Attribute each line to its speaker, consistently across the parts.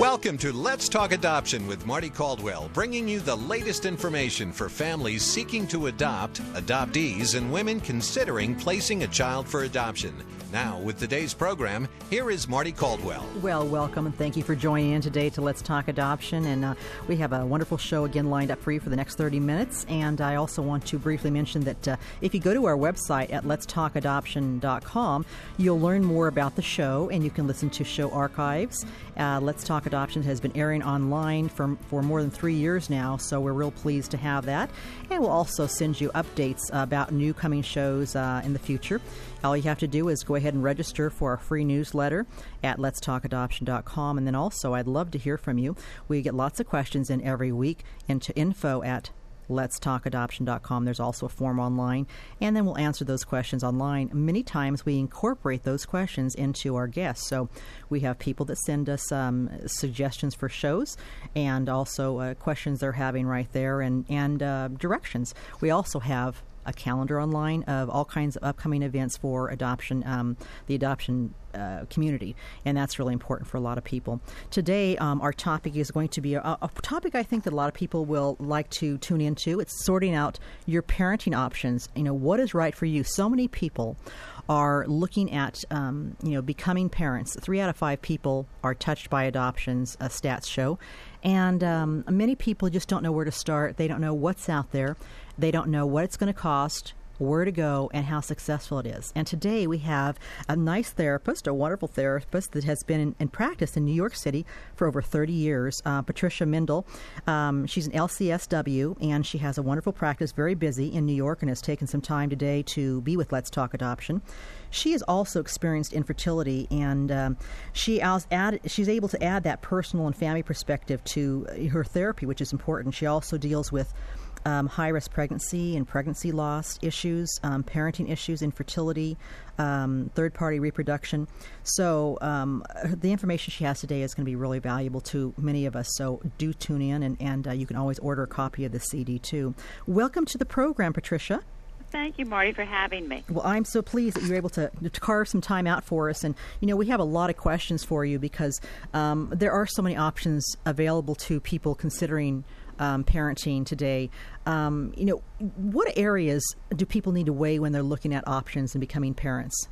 Speaker 1: Welcome to Let's Talk Adoption with Marty Caldwell, bringing you the latest information for families seeking to adopt, adoptees, and women considering placing a child for adoption. Now, with today's program, here is Marty Caldwell.
Speaker 2: Well, welcome and thank you for joining in today to Let's Talk Adoption. And uh, we have a wonderful show again lined up for you for the next 30 minutes. And I also want to briefly mention that uh, if you go to our website at letstalkadoption.com, you'll learn more about the show and you can listen to show archives. Uh, Let's Talk Adoption has been airing online for, for more than three years now, so we're real pleased to have that. And we'll also send you updates about new coming shows uh, in the future. All you have to do is go ahead and register for our free newsletter at letstalkadoption.com. And then also, I'd love to hear from you. We get lots of questions in every week into info at letstalkadoption.com. There's also a form online, and then we'll answer those questions online. Many times we incorporate those questions into our guests. So we have people that send us um, suggestions for shows and also uh, questions they're having right there and, and uh, directions. We also have a calendar online of all kinds of upcoming events for adoption, um, the adoption uh, community, and that's really important for a lot of people. Today, um, our topic is going to be a, a, topic I think that a lot of people will like to tune into. It's sorting out your parenting options. You know, what is right for you? So many people are looking at um, you know becoming parents. Three out of five people are touched by adoptions. A stats show, and um, many people just don't know where to start. They don't know what's out there. They don't know what it's going to cost, where to go, and how successful it is. And today we have a nice therapist, a wonderful therapist that has been in, in practice in New York City for over 30 years, uh, Patricia Mendell. Um, she's an LCSW, and she has a wonderful practice, very busy in New York, and has taken some time today to be with Let's Talk Adoption. She has also experienced infertility, and um, she add, she's able to add that personal and family perspective to her therapy, which is important. She also deals with um, high risk pregnancy and pregnancy loss issues, um, parenting issues, infertility, um, third party reproduction. So, um, the information she has today is going to be really valuable to many of us. So, do tune in, and, and uh, you can always order a copy of the CD too. Welcome to the program, Patricia.
Speaker 3: Thank you, Marty, for having me.
Speaker 2: Well, I'm so pleased that you're able to, to carve some time out for us. And, you know, we have a lot of questions for you because um, there are so many options available to people considering um, parenting today. Um, you know, what areas do people need to weigh when they're looking at options and becoming parents?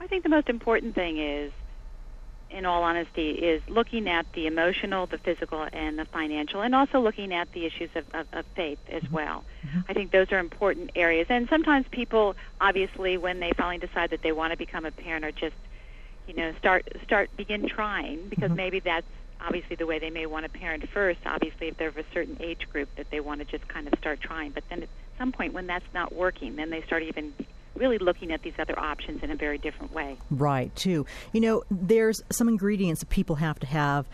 Speaker 3: I think the most important thing is, in all honesty, is looking at the emotional, the physical, and the financial, and also looking at the issues of, of, of faith as mm-hmm. well. Mm-hmm. I think those are important areas. And sometimes people, obviously, when they finally decide that they want to become a parent, are just, you know, start start begin trying because mm-hmm. maybe that's obviously the way they may want to parent first. Obviously, if they're of a certain age group, that they want to just kind of start trying. But then at some point, when that's not working, then they start even really looking at these other options in a very different way.
Speaker 2: Right, too. You know, there's some ingredients that people have to have.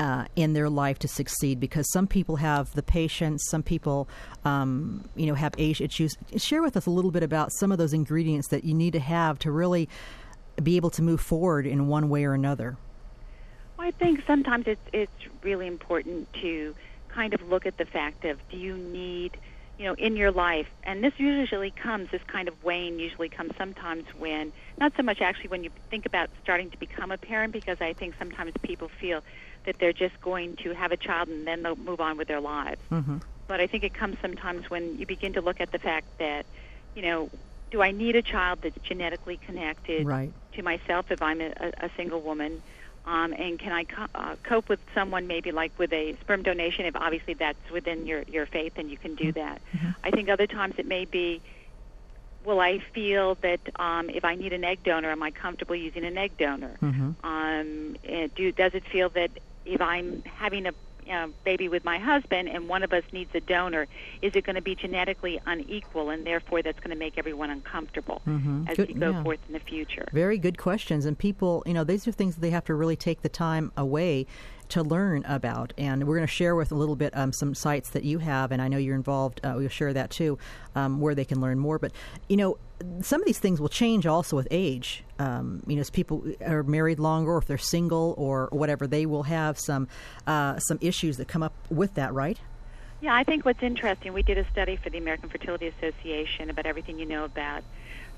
Speaker 2: Uh, in their life to succeed, because some people have the patience, some people, um, you know, have age issues. Share with us a little bit about some of those ingredients that you need to have to really be able to move forward in one way or another.
Speaker 3: Well, I think sometimes it's it's really important to kind of look at the fact of do you need you know in your life and this usually comes this kind of weighing usually comes sometimes when not so much actually when you think about starting to become a parent because I think sometimes people feel that they're just going to have a child and then they'll move on with their lives. Mm-hmm. But I think it comes sometimes when you begin to look at the fact that you know do I need a child that's genetically connected
Speaker 2: right.
Speaker 3: to myself if I'm a, a single woman? Um, and can I co- uh, cope with someone maybe like with a sperm donation? If obviously that's within your your faith, and you can do that. Mm-hmm. I think other times it may be. Will I feel that um, if I need an egg donor, am I comfortable using an egg donor? Mm-hmm. Um, do does it feel that if I'm having a uh, baby with my husband and one of us needs a donor, is it going to be genetically unequal and therefore that's going to make everyone uncomfortable mm-hmm. as good, we go yeah. forth in the future?
Speaker 2: Very good questions. And people, you know, these are things that they have to really take the time away to learn about. And we're going to share with a little bit um, some sites that you have, and I know you're involved. Uh, we'll share that too, um, where they can learn more. But you know, some of these things will change also with age. Um, you know, as people are married longer, or if they're single, or whatever, they will have some uh, some issues that come up with that, right?
Speaker 3: Yeah, I think what's interesting, we did a study for the American Fertility Association about everything you know about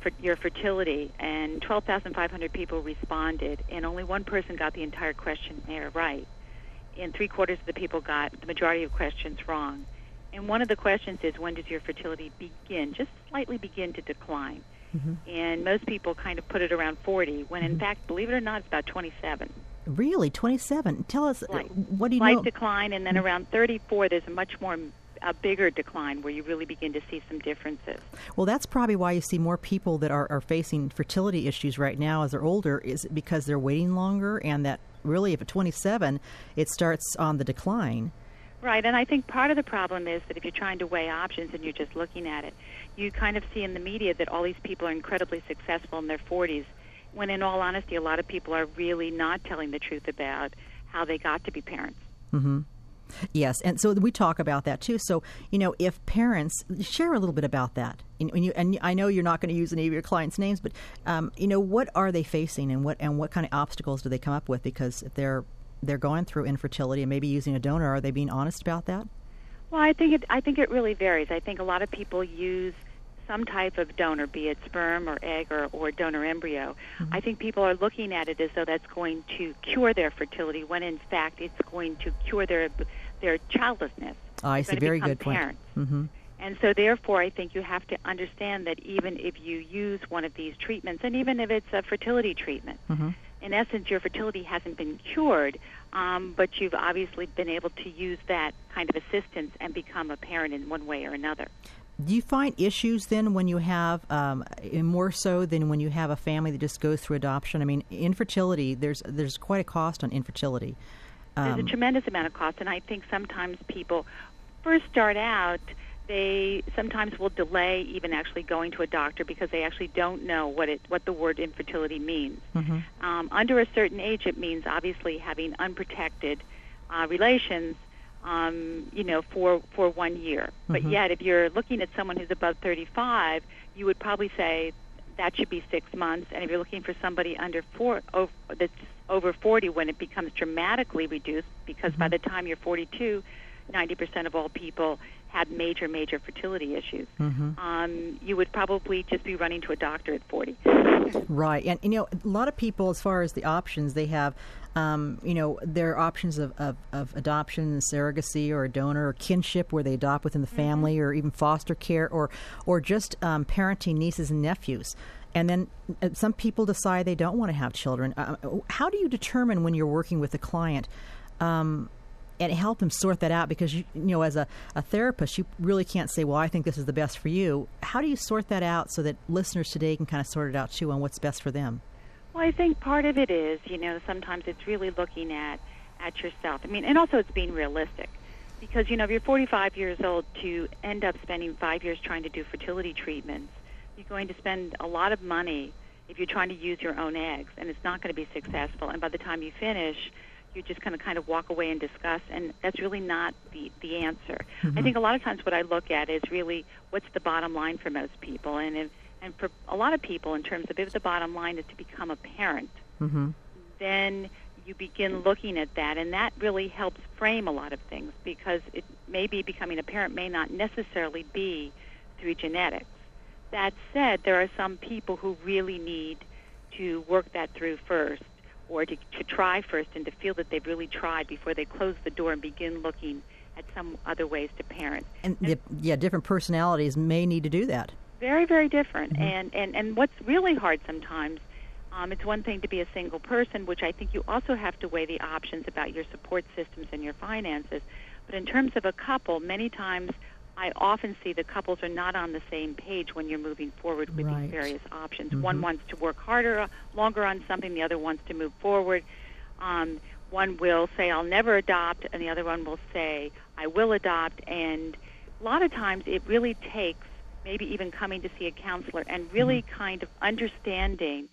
Speaker 3: for your fertility, and 12,500 people responded, and only one person got the entire questionnaire right. And three quarters of the people got the majority of questions wrong. And one of the questions is when does your fertility begin, just slightly begin to decline? Mm-hmm. And most people kind of put it around 40, when in mm-hmm. fact, believe it or not, it's about 27.
Speaker 2: Really, 27? Tell us,
Speaker 3: slight,
Speaker 2: what do you
Speaker 3: slight
Speaker 2: know?
Speaker 3: decline, and then around 34, there's a much more a bigger decline where you really begin to see some differences.
Speaker 2: Well, that's probably why you see more people that are, are facing fertility issues right now as they're older, is because they're waiting longer, and that really, if at 27, it starts on the decline.
Speaker 3: Right, and I think part of the problem is that if you're trying to weigh options and you're just looking at it, you kind of see in the media that all these people are incredibly successful in their 40s, when in all honesty, a lot of people are really not telling the truth about how they got to be parents.
Speaker 2: Mm-hmm. Yes, and so we talk about that too. So you know, if parents share a little bit about that, and, you, and I know you're not going to use any of your clients' names, but um, you know, what are they facing, and what and what kind of obstacles do they come up with? Because if they're they're going through infertility and maybe using a donor, are they being honest about that?
Speaker 3: Well, I think it I think it really varies. I think a lot of people use some type of donor, be it sperm or egg or, or donor embryo. Mm-hmm. I think people are looking at it as though that's going to cure their fertility, when in fact it's going to cure their their childlessness.
Speaker 2: Oh, I see. Very good
Speaker 3: point. Mm-hmm. And so, therefore, I think you have to understand that even if you use one of these treatments, and even if it's a fertility treatment, mm-hmm. in essence, your fertility hasn't been cured, um, but you've obviously been able to use that kind of assistance and become a parent in one way or another.
Speaker 2: Do you find issues then when you have um, more so than when you have a family that just goes through adoption? I mean, infertility. There's there's quite a cost on infertility.
Speaker 3: Um, there's a um, tremendous amount of cost, and I think sometimes people first start out. They sometimes will delay even actually going to a doctor because they actually don't know what it what the word infertility means. Mm-hmm. Um, under a certain age, it means obviously having unprotected uh, relations um, you know, for for one year. But mm-hmm. yet, if you're looking at someone who's above 35, you would probably say that should be six months. And if you're looking for somebody under four, over, that's over 40, when it becomes dramatically reduced, because mm-hmm. by the time you're 42, 90% of all people had major, major fertility issues. Mm-hmm. Um, you would probably just be running to a doctor at 40.
Speaker 2: Right. And, you know, a lot of people, as far as the options, they have um, you know, there are options of, of, of, adoption, surrogacy, or a donor, or kinship, where they adopt within the mm-hmm. family, mm-hmm. or even foster care, or or just um, parenting nieces and nephews. And then uh, some people decide they don't want to have children. Uh, how do you determine when you're working with a client? Um, and help them sort that out because you, you know as a, a therapist you really can't say well i think this is the best for you how do you sort that out so that listeners today can kind of sort it out too on what's best for them
Speaker 3: well, I think part of it is, you know, sometimes it's really looking at at yourself. I mean, and also it's being realistic. Because, you know, if you're 45 years old to end up spending 5 years trying to do fertility treatments, you're going to spend a lot of money if you're trying to use your own eggs and it's not going to be successful and by the time you finish, you're just going to kind of walk away and discuss and that's really not the the answer. Mm-hmm. I think a lot of times what I look at is really what's the bottom line for most people and if and for a lot of people, in terms of if the bottom line is to become a parent, mm-hmm. then you begin looking at that, and that really helps frame a lot of things because it may be becoming a parent may not necessarily be through genetics. That said, there are some people who really need to work that through first or to, to try first and to feel that they've really tried before they close the door and begin looking at some other ways to parent.
Speaker 2: And, and yeah, different personalities may need to do that.
Speaker 3: Very, very different. Mm-hmm. And, and, and what's really hard sometimes, um, it's one thing to be a single person, which I think you also have to weigh the options about your support systems and your finances. But in terms of a couple, many times I often see the couples are not on the same page when you're moving forward with
Speaker 2: right.
Speaker 3: these various options.
Speaker 2: Mm-hmm.
Speaker 3: One wants to work harder, longer on something, the other wants to move forward. Um, one will say, I'll never adopt, and the other one will say, I will adopt. And a lot of times it really takes maybe even coming to see a counselor and really mm-hmm. kind of understanding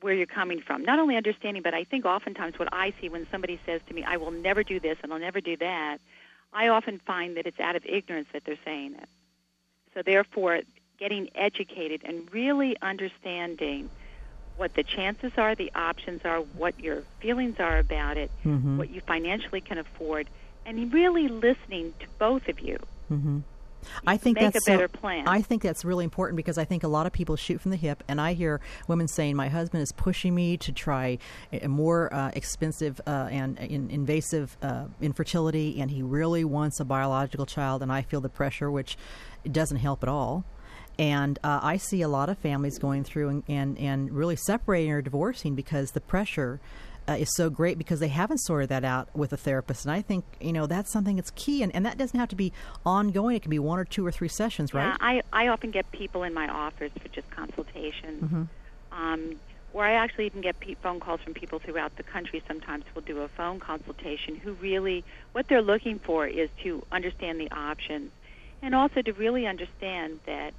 Speaker 3: where you're coming from. Not only understanding, but I think oftentimes what I see when somebody says to me, I will never do this and I'll never do that, I often find that it's out of ignorance that they're saying it. So therefore, getting educated and really understanding what the chances are, the options are, what your feelings are about it, mm-hmm. what you financially can afford, and really listening to both of you.
Speaker 2: Mm-hmm. I think
Speaker 3: make
Speaker 2: that's
Speaker 3: a better
Speaker 2: so,
Speaker 3: plan.
Speaker 2: I think that's really important because I think a lot of people shoot from the hip, and I hear women saying, "My husband is pushing me to try a more uh, expensive uh, and in, invasive uh, infertility, and he really wants a biological child, and I feel the pressure, which doesn't help at all." And uh, I see a lot of families going through and, and, and really separating or divorcing because the pressure uh, is so great because they haven't sorted that out with a therapist. And I think, you know, that's something that's key. And, and that doesn't have to be ongoing. It can be one or two or three sessions, right?
Speaker 3: Yeah, I, I often get people in my office for just consultations.
Speaker 2: Mm-hmm.
Speaker 3: Um, or I actually even get pe- phone calls from people throughout the country. Sometimes we'll do a phone consultation who really, what they're looking for is to understand the options and also to really understand that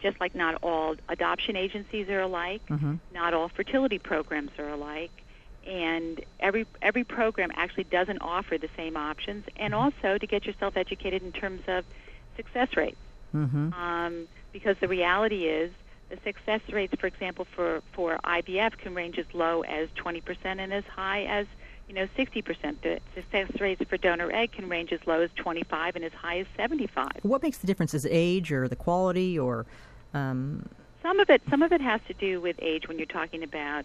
Speaker 3: just like not all adoption agencies are alike,
Speaker 2: mm-hmm.
Speaker 3: not all fertility programs are alike, and every every program actually doesn't offer the same options, and
Speaker 2: Mm-hmm.
Speaker 3: also to get yourself educated in terms of success rates,
Speaker 2: Mm-hmm.
Speaker 3: um, because the reality is the success rates, for example, for for IVF can range as low as 20% and as high as you know 60%. The success rates for donor egg can range as low as 25 and as high as 75.
Speaker 2: What makes the difference? Is age or the quality or? Um,
Speaker 3: Some of it, some of it has to do with age when you're talking about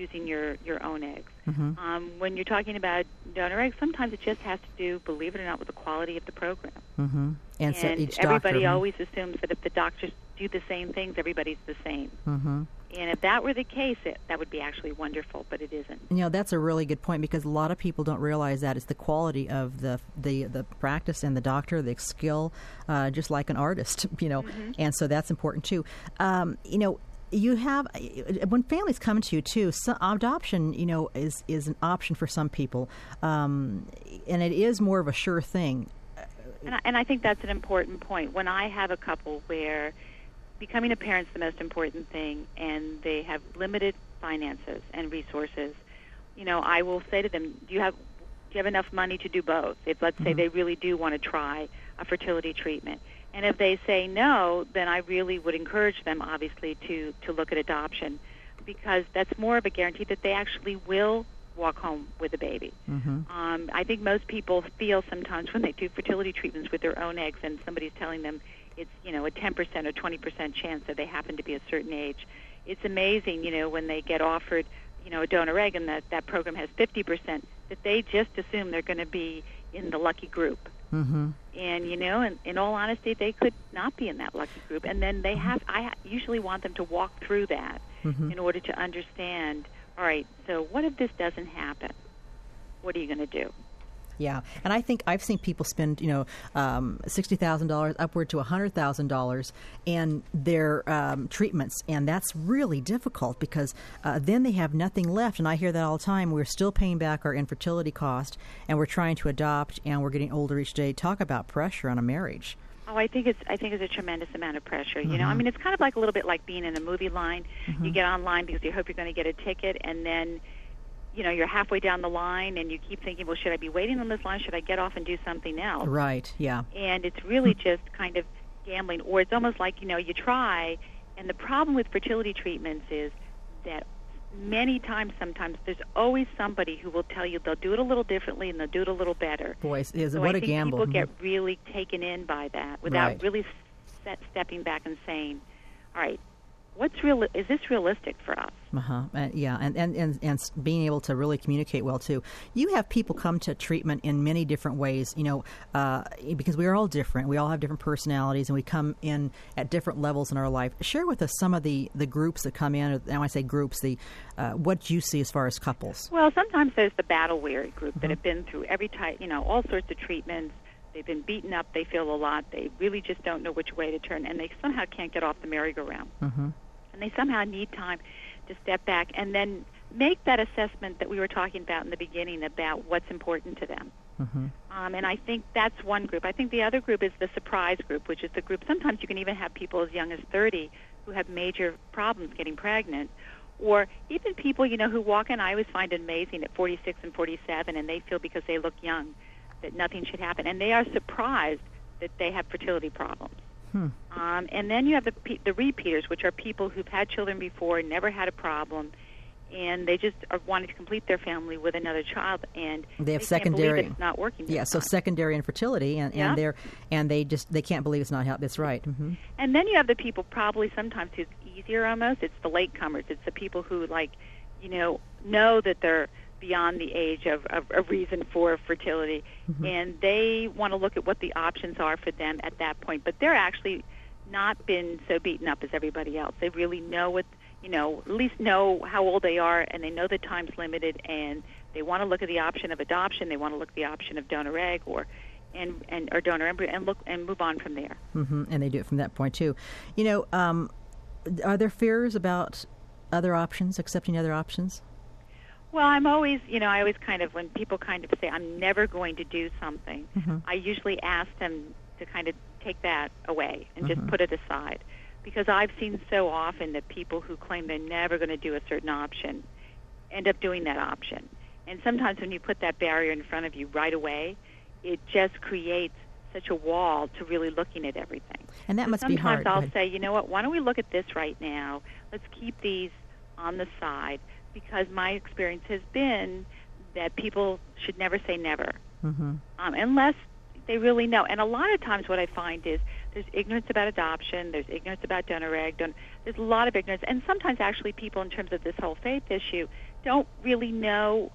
Speaker 3: using your your own eggs.
Speaker 2: mhm.
Speaker 3: Um, when you're talking about donor eggs, sometimes it just has to do, believe it or not, with the quality of the program.
Speaker 2: Mm-hmm. And, so each doctor,
Speaker 3: everybody
Speaker 2: mhm.
Speaker 3: always assumes that if the doctors do the same things, everybody's the same.
Speaker 2: Mhm.
Speaker 3: And if that were the case, it, that would be actually wonderful, but it isn't.
Speaker 2: You know that's a really good point because a lot of people don't realize that it's the quality of the the the practice and the doctor, the skill, uh, just like an artist, you know, and so that's important too. Um, you know, you have uh, uh, when families come to you too. So adoption, you know, is is an option for some people, um, and it is more of a sure thing.
Speaker 3: And I, and I think that's an important point. When I have a couple where becoming a parent's the most important thing, and they have limited finances and resources, you know, I will say to them, "Do you have do you have enough money to do both?" If let's say mm-hmm. they really do want to try a fertility treatment, and if they say no, then I really would encourage them, obviously, to to look at adoption, because that's more of a guarantee that they actually will walk home with a baby.
Speaker 2: Mm-hmm.
Speaker 3: Um, I think most people feel sometimes when they do fertility treatments with their own eggs, and somebody's telling them it's you know a 10% or 20% chance that they happen to be a certain age. It's amazing, you know, when they get offered, you know, a donor egg, and that that program has 50%, that they just assume they're going to be in the lucky group.
Speaker 2: Mm-hmm.
Speaker 3: And you know, in, in all honesty, they could not be in that lucky group. And then they have. I usually want them to walk through that
Speaker 2: Mm-hmm.
Speaker 3: in order to understand. All right, so what if this doesn't happen? What are you going to do?
Speaker 2: Yeah, and I think I've seen people spend you know um, sixty thousand dollars upward to hundred thousand dollars in their um, treatments, and that's really difficult because uh, then they have nothing left. And I hear that all the time. We're still paying back our infertility cost, and we're trying to adopt, and we're getting older each day. Talk about pressure on a marriage.
Speaker 3: Oh, I think it's I think it's a tremendous amount of pressure. You know,
Speaker 2: Mm-hmm.
Speaker 3: I mean, it's kind of like a little bit like being in a movie line. You get online because you hope you're going to get a ticket, and then, you know, you're halfway down the line, and you keep thinking, well, should I be waiting on this line? Should I get off and do something else?
Speaker 2: Right? Yeah.
Speaker 3: and it's really just kind of gambling or it's almost like you know you try and the problem with fertility treatments is that many times sometimes there's always somebody who will tell you they'll do it a little differently and they'll do it a little better
Speaker 2: Boys, is
Speaker 3: so
Speaker 2: what
Speaker 3: I
Speaker 2: a
Speaker 3: think
Speaker 2: gamble.
Speaker 3: people get really taken in by that without
Speaker 2: Right.
Speaker 3: really set, stepping back and saying all right what's real is this realistic for us
Speaker 2: Uh-huh. Uh, yeah, and, and, and, and being able to really communicate well, too. You have people come to treatment in many different ways, you know, uh, because we are all different. We all have different personalities, and we come in at different levels in our life. Share with us some of the, the groups that come in, or when I say groups, the uh, what do you see as far as couples.
Speaker 3: Well, sometimes there's the battle weary group that have been through every type, you know, all sorts of treatments. They've been beaten up. They feel a lot. They really just don't know which way to turn, and they somehow can't get off the merry-go-round.
Speaker 2: Mm-hmm.
Speaker 3: And they somehow need time to step back and then make that assessment that we were talking about in the beginning about what's important to them.
Speaker 2: Mm-hmm.
Speaker 3: Um, and I think that's one group. I think the other group is the surprise group, which is the group. Sometimes you can even have people as young as 30 who have major problems getting pregnant, or even people you know who walk in. I always find amazing at 46 and 47, and they feel because they look young that nothing should happen, and they are surprised that they have fertility problems.
Speaker 2: Hmm.
Speaker 3: Um, and then you have the pe- the repeaters, which are people who've had children before, and never had a problem, and they just are wanting to complete their family with another child, and
Speaker 2: they have
Speaker 3: can't
Speaker 2: secondary.
Speaker 3: it's not working.
Speaker 2: Yeah, so
Speaker 3: time.
Speaker 2: secondary infertility, and,
Speaker 3: Yeah.
Speaker 2: and they're and they just they can't believe it's not help. That's right. hmm
Speaker 3: And then you have the people probably sometimes who's easier almost. It's the latecomers. It's the people who like, you know, know that they're beyond the age of, of, of reason for fertility, and they want to look at what the options are for them at that point. But they're actually not been so beaten up as everybody else. They really know what you know, at least know how old they are, and they know the time's limited, and they want to look at the option of adoption. They want to look at the option of donor egg or and and or donor embryo, and look and move on from there.
Speaker 2: Mm-hmm. And they do it from that point too. You know, um, are there fears about other options, accepting other options?
Speaker 3: Well, I'm always, you know, I always kind of, when people kind of say, I'm never going to do something, mm-hmm. I usually ask them to kind of take that away and just mm-hmm. put it aside. Because I've seen so often that people who claim they're never going to do a certain option end up doing that option. And sometimes when you put that barrier in front of you right away, it just creates such a wall to really looking at everything.
Speaker 2: And that
Speaker 3: So
Speaker 2: must be hard. Go
Speaker 3: I'll say, you know what, why don't we look at this right now? Let's keep these on the side because my experience has been that people should never say never
Speaker 2: hmm
Speaker 3: um, unless they really know. And a lot of times, what I find is there's ignorance about adoption, there's ignorance about donor egg, don- there's a lot of ignorance, and sometimes actually people, in terms of this whole faith issue, don't really know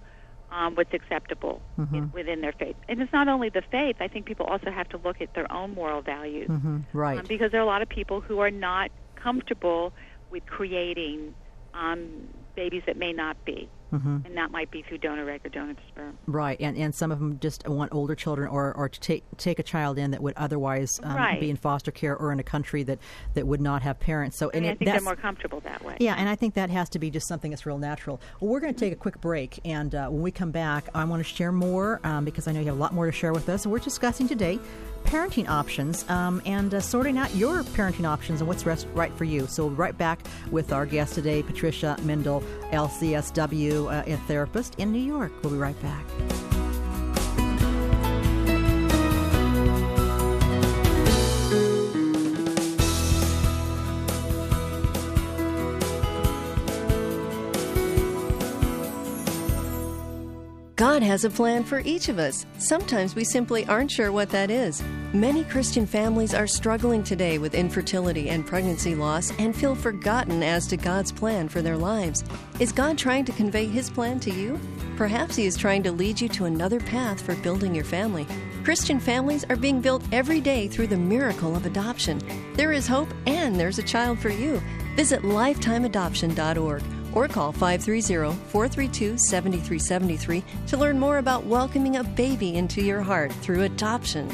Speaker 3: um, what's acceptable in, within their faith. And it's not only the faith. I think people also have to look at their own moral values
Speaker 2: hmm Right.
Speaker 3: um, because there are a lot of people who are not comfortable with creating um, babies that may not be,
Speaker 2: hmm
Speaker 3: and that might be through donor egg or donor sperm.
Speaker 2: Right, and and some of them just want older children, or, or to take take a child in that would otherwise um,
Speaker 3: Right.
Speaker 2: be in foster care or in a country that, that would not have parents. So, and
Speaker 3: mean, I think they're more comfortable that way.
Speaker 2: yeah, and I think that has to be just something that's real natural. Well, we're going to take a quick break, and uh, when we come back, I want to share more um, because I know you have a lot more to share with us. And we're discussing today parenting options um, and uh, sorting out your parenting options and what's rest- right for you. So, we'll right back with our guest today, Patricia Mendell, LCSW, uh, a therapist in New York. We'll be right back.
Speaker 4: God has a plan for each of us. Sometimes we simply aren't sure what that is. Many Christian families are struggling today with infertility and pregnancy loss and feel forgotten as to God's plan for their lives. Is God trying to convey His plan to you? Perhaps He is trying to lead you to another path for building your family. Christian families are being built every day through the miracle of adoption. There is hope and there's a child for you. Visit lifetimeadoption.org or call 530-432-7373 to learn more about welcoming a baby into your heart through adoption.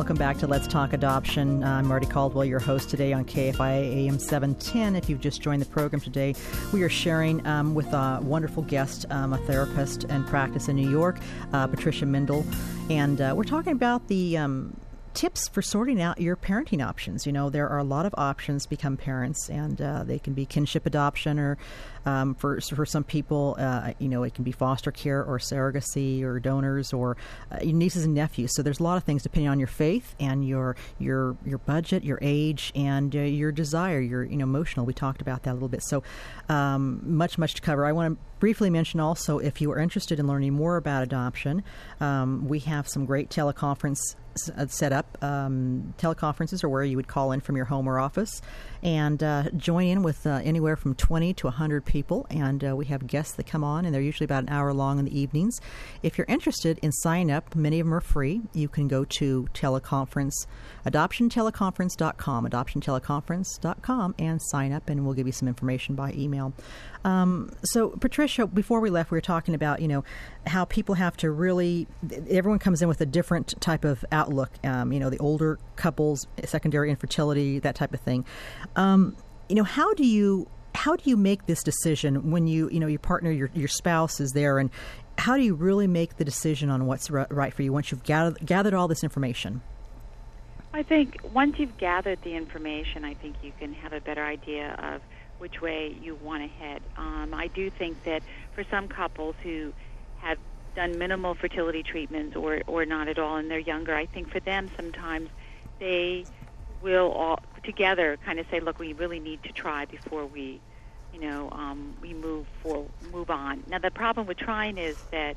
Speaker 2: Welcome back to Let's Talk Adoption. I'm Marty Caldwell, your host today on KFIA AM 710. If you've just joined the program today, we are sharing um, with a wonderful guest, um, a therapist and practice in New York, uh, Patricia Mendell. And uh, we're talking about the. Um, tips for sorting out your parenting options. You know, there are a lot of options become parents, and uh, they can be kinship adoption, or um, for for some people, uh, you know, it can be foster care or surrogacy or donors or uh, nieces and nephews. So there's a lot of things depending on your faith and your your your budget, your age, and uh, your desire, your you know emotional. We talked about that a little bit. So um, much much to cover. I want to briefly mention also if you are interested in learning more about adoption, um, we have some great teleconference uh, set up. Um, teleconferences are where you would call in from your home or office and uh, join in with uh, anywhere from 20 to 100 people. And uh, we have guests that come on, and they're usually about an hour long in the evenings. If you're interested in signing up, many of them are free. You can go to teleconference, adoptionteleconference.com, adoptionteleconference.com, and sign up, and we'll give you some information by email. Um, so, Patricia, before we left, we were talking about you know how people have to really. Everyone comes in with a different type of outlook. Um, you know, the older couples, secondary infertility, that type of thing. Um, you know, how do you how do you make this decision when you you know your partner, your your spouse is there, and how do you really make the decision on what's ri- right for you once you've gathered gathered all this information?
Speaker 3: I think once you've gathered the information, I think you can have a better idea of which way you want to head. Um, I do think that for some couples who have done minimal fertility treatments or, or not at all and they're younger, I think for them sometimes they will all together kind of say, look, we really need to try before we, you know, um, we move for move on. Now the problem with trying is that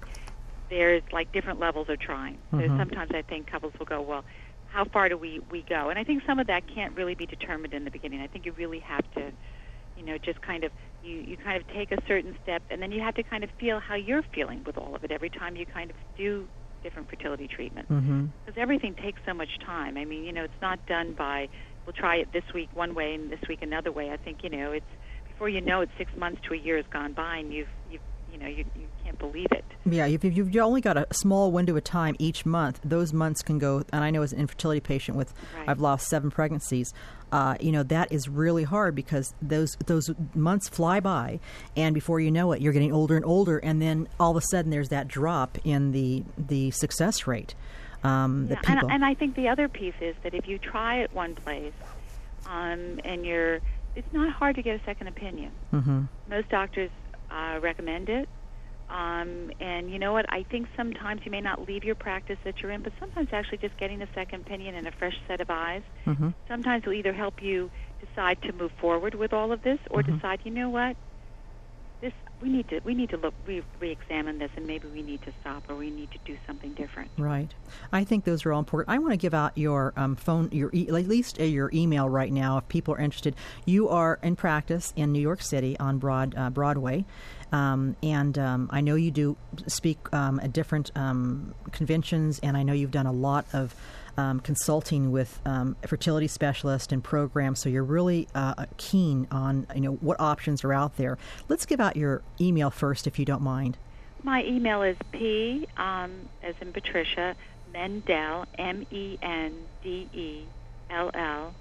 Speaker 3: there's like different levels of trying. So
Speaker 2: Mhm.
Speaker 3: sometimes I think couples will go, well, how far do we we go? And I think some of that can't really be determined in the beginning. I think you really have to, you know, just kind of you you kind of take a certain step, and then you have to kind of feel how you're feeling with all of it every time you kind of do different fertility treatments
Speaker 2: Mm-hmm.
Speaker 3: because everything takes so much time. I mean, you know, it's not done by we'll try it this week one way and this week another way. I think you know it's before you know it, six months to a year has gone by, and you've you've you know you you can't believe it.
Speaker 2: Yeah, you've, you've only got a small window of time each month, those months can go. And I know as an infertility patient with,
Speaker 3: Right.
Speaker 2: I've lost seven pregnancies. Uh, you know that is really hard because those those months fly by, and before you know it, you're getting older and older, and then all of a sudden there's that drop in the the success rate. Um,
Speaker 3: Yeah,
Speaker 2: people,
Speaker 3: and, and I think the other piece is that if you try it one place, um, and you're, it's not hard to get a second opinion.
Speaker 2: Mhm.
Speaker 3: Most doctors uh, recommend it. Um, and you know what? I think sometimes you may not leave your practice that you're in, but sometimes actually just getting a second opinion and a fresh set of eyes
Speaker 2: Mhm.
Speaker 3: sometimes will either help you decide to move forward with all of this or
Speaker 2: Mhm.
Speaker 3: decide, you know what? We need to we need to look re re-examine this and maybe we need to stop or we need to do something different.
Speaker 2: Right. I think those are all important. I want to give out your um, phone, your e- at least uh, your email right now if people are interested. You are in practice in New York City on Broad uh, Broadway, um, and um, I know you do speak um, at different um, conventions, and I know you've done a lot of. Um, consulting with um, fertility specialists and programs, so you're really uh, keen on you know what options are out there. Let's give out your email first, if you don't mind.
Speaker 3: My email is p um, as in Patricia Mendell M E N D E L L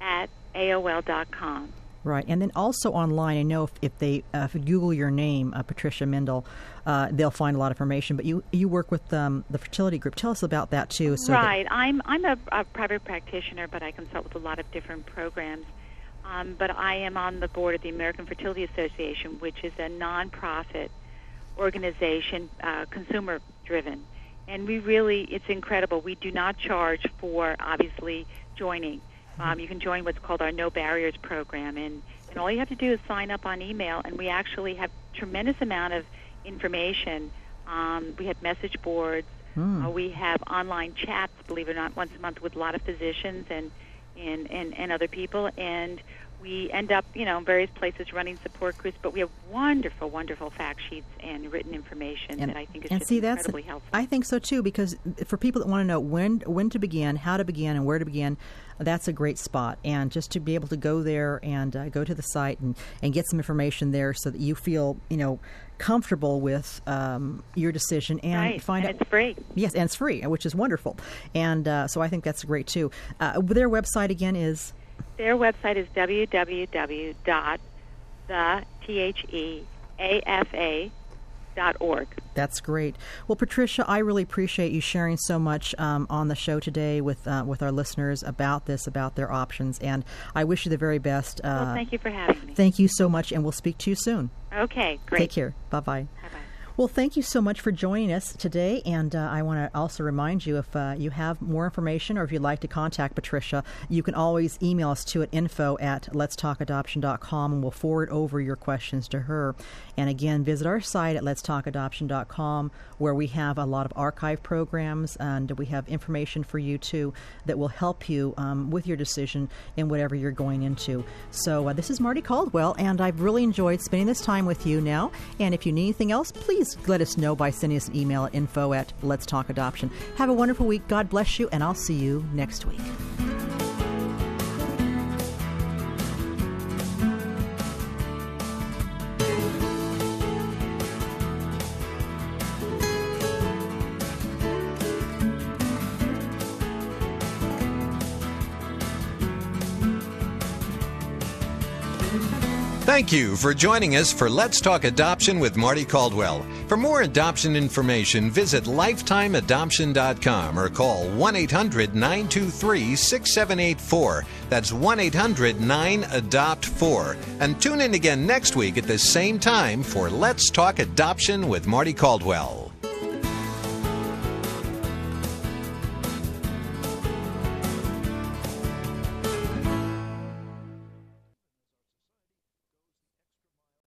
Speaker 3: at aol dot com.
Speaker 2: Right, and then also online, I know if, if they uh, if Google your name, uh, Patricia Mendell, uh, they'll find a lot of information. But you you work with um, the fertility group. Tell us about that too. So that-
Speaker 3: right. I'm I'm a, a private practitioner, but I consult with a lot of different programs. Um, but I am on the board of the American Fertility Association, which is a nonprofit organization, uh, consumer driven, and we really it's incredible. We do not charge for obviously joining. Um, you can join what's called our No Barriers program, and, and all you have to do is sign up on email, and we actually have tremendous amount of information. Um, we have message boards.
Speaker 2: Hmm.
Speaker 3: Uh, we have online chats, believe it or not, once a month with a lot of physicians and, and, and, and other people. And we end up, you know, in various places running support groups, but we have wonderful, wonderful fact sheets and written information
Speaker 2: and,
Speaker 3: that I think is
Speaker 2: and
Speaker 3: just
Speaker 2: see that's
Speaker 3: incredibly helpful.
Speaker 2: I think so too because for people that want to know when when to begin, how to begin, and where to begin, that's a great spot. And just to be able to go there and uh, go to the site and, and get some information there so that you feel you know comfortable with um, your decision and
Speaker 3: right.
Speaker 2: find
Speaker 3: and
Speaker 2: out
Speaker 3: it's free.
Speaker 2: Yes, and it's free, which is wonderful. And uh, so I think that's great too. Uh, their website again is
Speaker 3: Their website is www.the-theafa.org.
Speaker 2: that's great. Well, Patricia, I really appreciate you sharing so much um, on the show today with uh, with our listeners about this, about their options, and I wish you the very best. Uh,
Speaker 3: Well, thank you for having me.
Speaker 2: thank you so much, and we'll speak to you soon.
Speaker 3: Okay, great.
Speaker 2: Take care. Bye bye.
Speaker 3: Bye-bye.
Speaker 2: Well, thank you so much for joining us today. And uh, I want to also remind you if uh, you have more information or if you'd like to contact Patricia, you can always email us to at info at letstalkadoption.com and we'll forward over your questions to her. And again, visit our site at letstalkadoption.com where we have a lot of archive programs and we have information for you too that will help you um, with your decision in whatever you're going into. So, uh, this is Marty Caldwell, and I've really enjoyed spending this time with you now. And if you need anything else, please let us know by sending us an email at info at Let's Talk Adoption. Have a wonderful week. God bless you, and I'll see you next week.
Speaker 1: Thank you for joining us for Let's Talk Adoption with Marty Caldwell. For more adoption information, visit lifetimeadoption.com or call 1 800 923 6784. That's 1 800 9 Adopt 4. And tune in again next week at the same time for Let's Talk Adoption with Marty Caldwell.